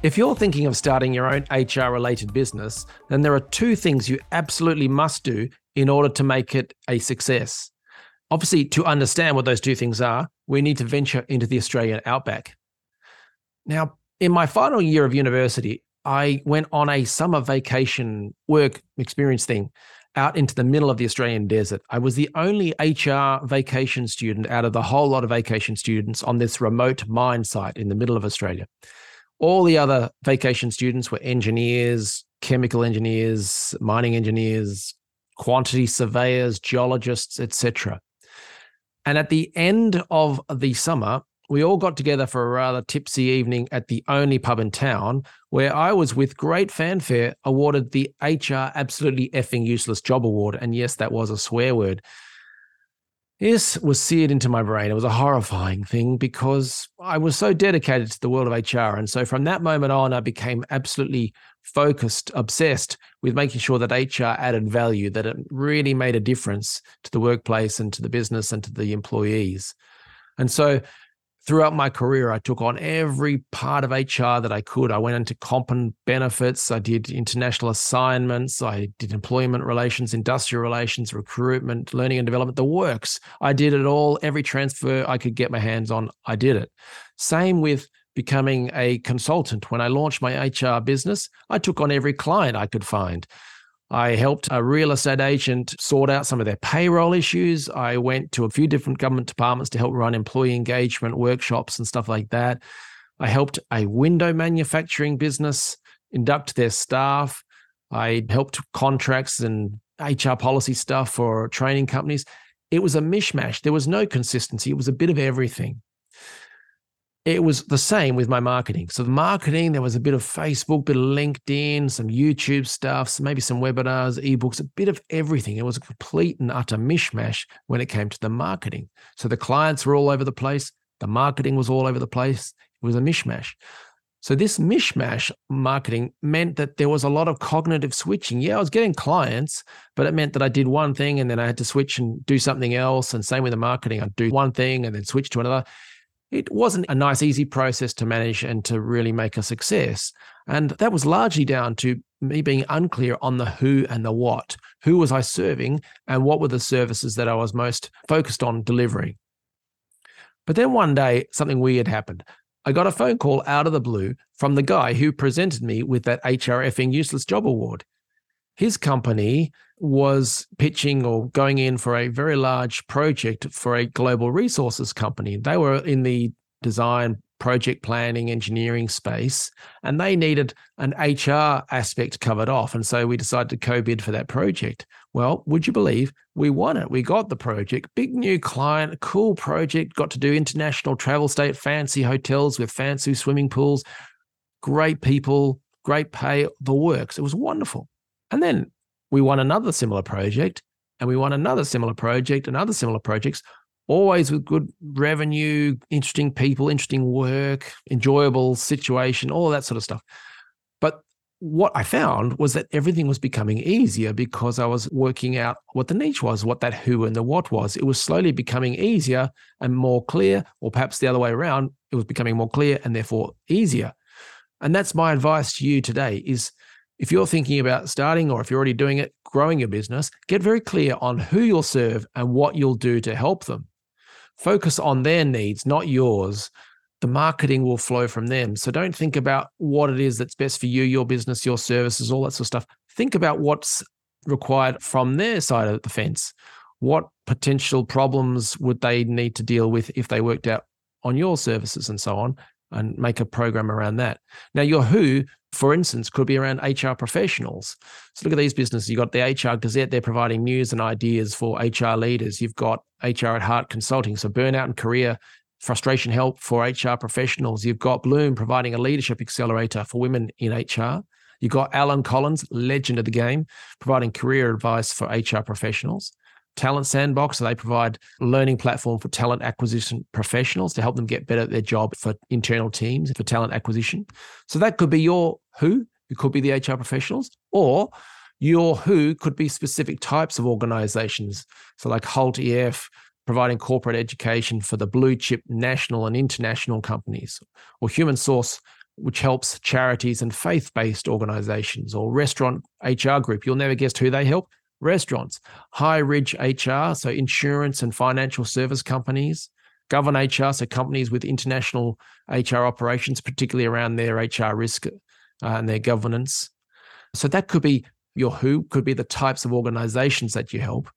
If you're thinking of starting your own HR related business, then there are two things you absolutely must do in order to make it a success. Obviously, to understand what those two things are, we need to venture into the Australian outback. Now, in my final year of university, I went on a summer vacation work experience thing out into the middle of the Australian desert. I was the only HR vacation student out of the whole lot of vacation students on this remote mine site in the middle of Australia. All the other vacation students were engineers, chemical engineers, mining engineers, quantity surveyors, geologists, etc. And at the end of the summer, we all got together for a rather tipsy evening at the only pub in town, where I was with great fanfare awarded the HR Absolutely Effing Useless Job Award. And yes, that was a swear word. This was seared into my brain. It was a horrifying thing because I was so dedicated to the world of HR. And so from that moment on, I became absolutely focused, obsessed with making sure that HR added value, that it really made a difference to the workplace and to the business and to the employees. And so throughout my career, I took on every part of HR that I could. I went into comp and benefits. I did international assignments. I did employment relations, industrial relations, recruitment, learning and development, the works. I did it all. Every transfer I could get my hands on, I did it. Same with becoming a consultant. When I launched my HR business, I took on every client I could find. I helped a real estate agent sort out some of their payroll issues. I went to a few different government departments to help run employee engagement workshops and stuff like that. I helped a window manufacturing business induct their staff. I helped contracts and HR policy stuff for training companies. It was a mishmash. There was no consistency. It was a bit of everything it was the same with my marketing. So the marketing, there was a bit of Facebook, bit of LinkedIn, some YouTube stuff, maybe some webinars, ebooks, a bit of everything. It was a complete and utter mishmash when it came to the marketing. So the clients were all over the place. The marketing was all over the place. It was a mishmash. So this mishmash marketing meant that there was a lot of cognitive switching. Yeah, I was getting clients, but it meant that I did one thing and then I had to switch and do something else. And same with the marketing, I'd do one thing and then switch to another it wasn't a nice, easy process to manage and to really make a success. And that was largely down to me being unclear on the who and the what. Who was I serving and what were the services that I was most focused on delivering? But then one day, something weird happened. I got a phone call out of the blue from the guy who presented me with that HRFing Useless Job Award. His company was pitching or going in for a very large project for a global resources company. They were in the design, project planning, engineering space, and they needed an HR aspect covered off. And so we decided to co bid for that project. Well, would you believe we won it? We got the project, big new client, cool project, got to do international travel, stay at fancy hotels with fancy swimming pools, great people, great pay, the works. It was wonderful. And then we won another similar project and we won another similar project and other similar projects, always with good revenue, interesting people, interesting work, enjoyable situation, all that sort of stuff. But what I found was that everything was becoming easier because I was working out what the niche was, what that who and the what was. It was slowly becoming easier and more clear, or perhaps the other way around, it was becoming more clear and therefore easier. And that's my advice to you today is if you're thinking about starting or if you're already doing it, growing your business, get very clear on who you'll serve and what you'll do to help them. Focus on their needs, not yours. The marketing will flow from them. So don't think about what it is that's best for you, your business, your services, all that sort of stuff. Think about what's required from their side of the fence. What potential problems would they need to deal with if they worked out on your services and so on? And make a program around that. Now, your who, for instance, could be around HR professionals. So look at these businesses. You've got the HR Gazette, they're providing news and ideas for HR leaders. You've got HR at Heart Consulting, so burnout and career frustration help for HR professionals. You've got Bloom providing a leadership accelerator for women in HR. You've got Alan Collins, legend of the game, providing career advice for HR professionals. Talent Sandbox, so they provide learning platform for talent acquisition professionals to help them get better at their job for internal teams for talent acquisition. So that could be your who, it could be the HR professionals, or your who could be specific types of organizations. So like Hult EF, providing corporate education for the blue chip national and international companies, or Human Source, which helps charities and faith based organizations, or Restaurant HR Group. You'll never guess who they help restaurants, High Ridge HR, so insurance and financial service companies, Govern HR, so companies with international HR operations, particularly around their HR risk uh, and their governance. So that could be your who, could be the types of organizations that you help.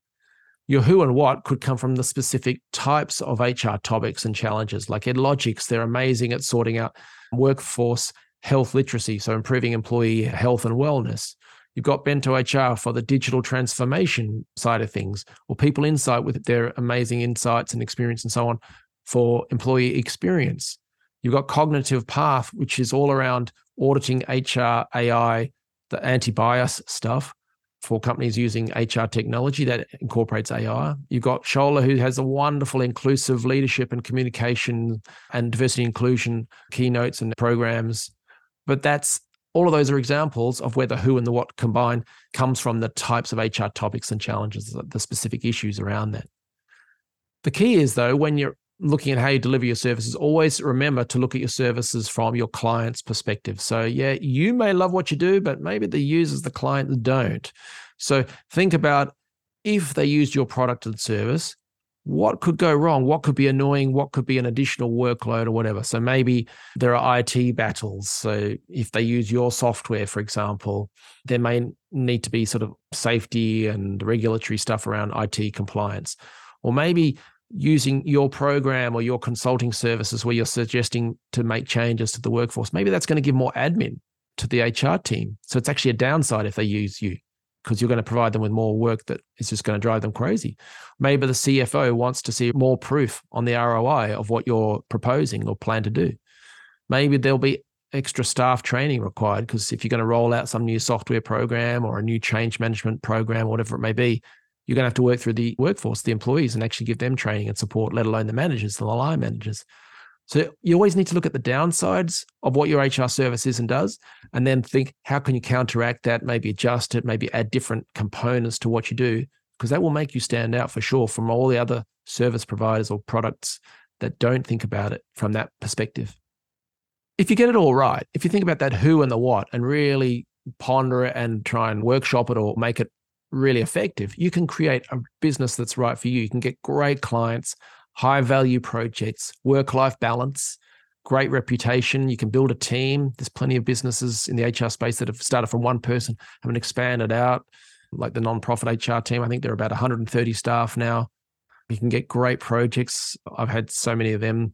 Your who and what could come from the specific types of HR topics and challenges. Like Edlogics, they're amazing at sorting out workforce health literacy, so improving employee health and wellness. You've got Bento HR for the digital transformation side of things, or People Insight with their amazing insights and experience and so on for employee experience. You've got Cognitive Path, which is all around auditing HR, AI, the anti bias stuff for companies using HR technology that incorporates AI. You've got Shola, who has a wonderful inclusive leadership and communication and diversity inclusion keynotes and programs. But that's all of those are examples of where the who and the what combine comes from the types of HR topics and challenges, the specific issues around that. The key is, though, when you're looking at how you deliver your services, always remember to look at your services from your client's perspective. So, yeah, you may love what you do, but maybe the users, the clients don't. So, think about if they used your product and service, what could go wrong? What could be annoying? What could be an additional workload or whatever? So maybe there are IT battles. So if they use your software, for example, there may need to be sort of safety and regulatory stuff around IT compliance. Or maybe using your program or your consulting services where you're suggesting to make changes to the workforce, maybe that's going to give more admin to the HR team. So it's actually a downside if they use you because you're going to provide them with more work that is just going to drive them crazy. Maybe the CFO wants to see more proof on the ROI of what you're proposing or plan to do. Maybe there'll be extra staff training required because if you're going to roll out some new software program or a new change management program, whatever it may be, you're going to have to work through the workforce, the employees, and actually give them training and support, let alone the managers, the line managers. So you always need to look at the downsides of what your HR service is and does, and then think how can you counteract that, maybe adjust it, maybe add different components to what you do, because that will make you stand out for sure from all the other service providers or products that don't think about it from that perspective. If you get it all right, if you think about that who and the what and really ponder it and try and workshop it or make it really effective, you can create a business that's right for you. You can get great clients high value projects, work life balance, great reputation. You can build a team. There's plenty of businesses in the HR space that have started from one person, haven't expanded out, like the nonprofit HR team. I think there are about 130 staff now. You can get great projects. I've had so many of them.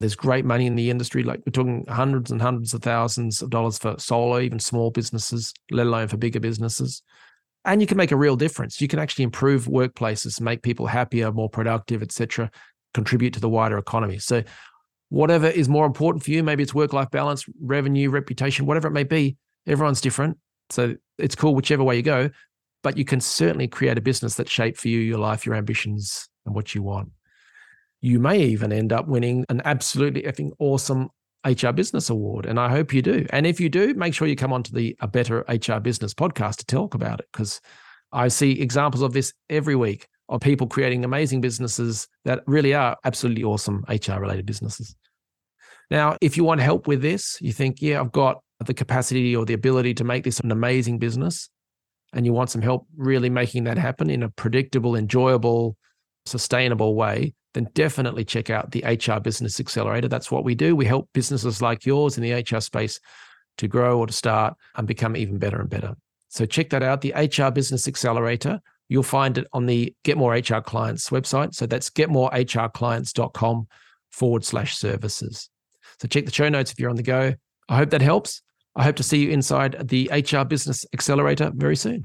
There's great money in the industry. Like we're talking hundreds and hundreds of thousands of dollars for solo, even small businesses, let alone for bigger businesses. And you can make a real difference. You can actually improve workplaces, make people happier, more productive, etc contribute to the wider economy. So, whatever is more important for you, maybe it's work life balance, revenue, reputation, whatever it may be, everyone's different. So, it's cool whichever way you go, but you can certainly create a business that's shaped for you, your life, your ambitions, and what you want. You may even end up winning an absolutely effing awesome HR Business Award. And I hope you do. And if you do, make sure you come onto the A Better HR Business podcast to talk about it because I see examples of this every week of people creating amazing businesses that really are absolutely awesome HR related businesses. Now, if you want help with this, you think, yeah, I've got the capacity or the ability to make this an amazing business, and you want some help really making that happen in a predictable, enjoyable, sustainable way, then definitely check out the HR Business Accelerator. That's what we do. We help businesses like yours in the HR space to grow or to start and become even better and better. So check that out, the HR Business Accelerator. You'll find it on the Get More HR Clients website. So that's getmorehrclients.com forward slash services. So check the show notes if you're on the go. I hope that helps. I hope to see you inside the HR Business Accelerator very soon.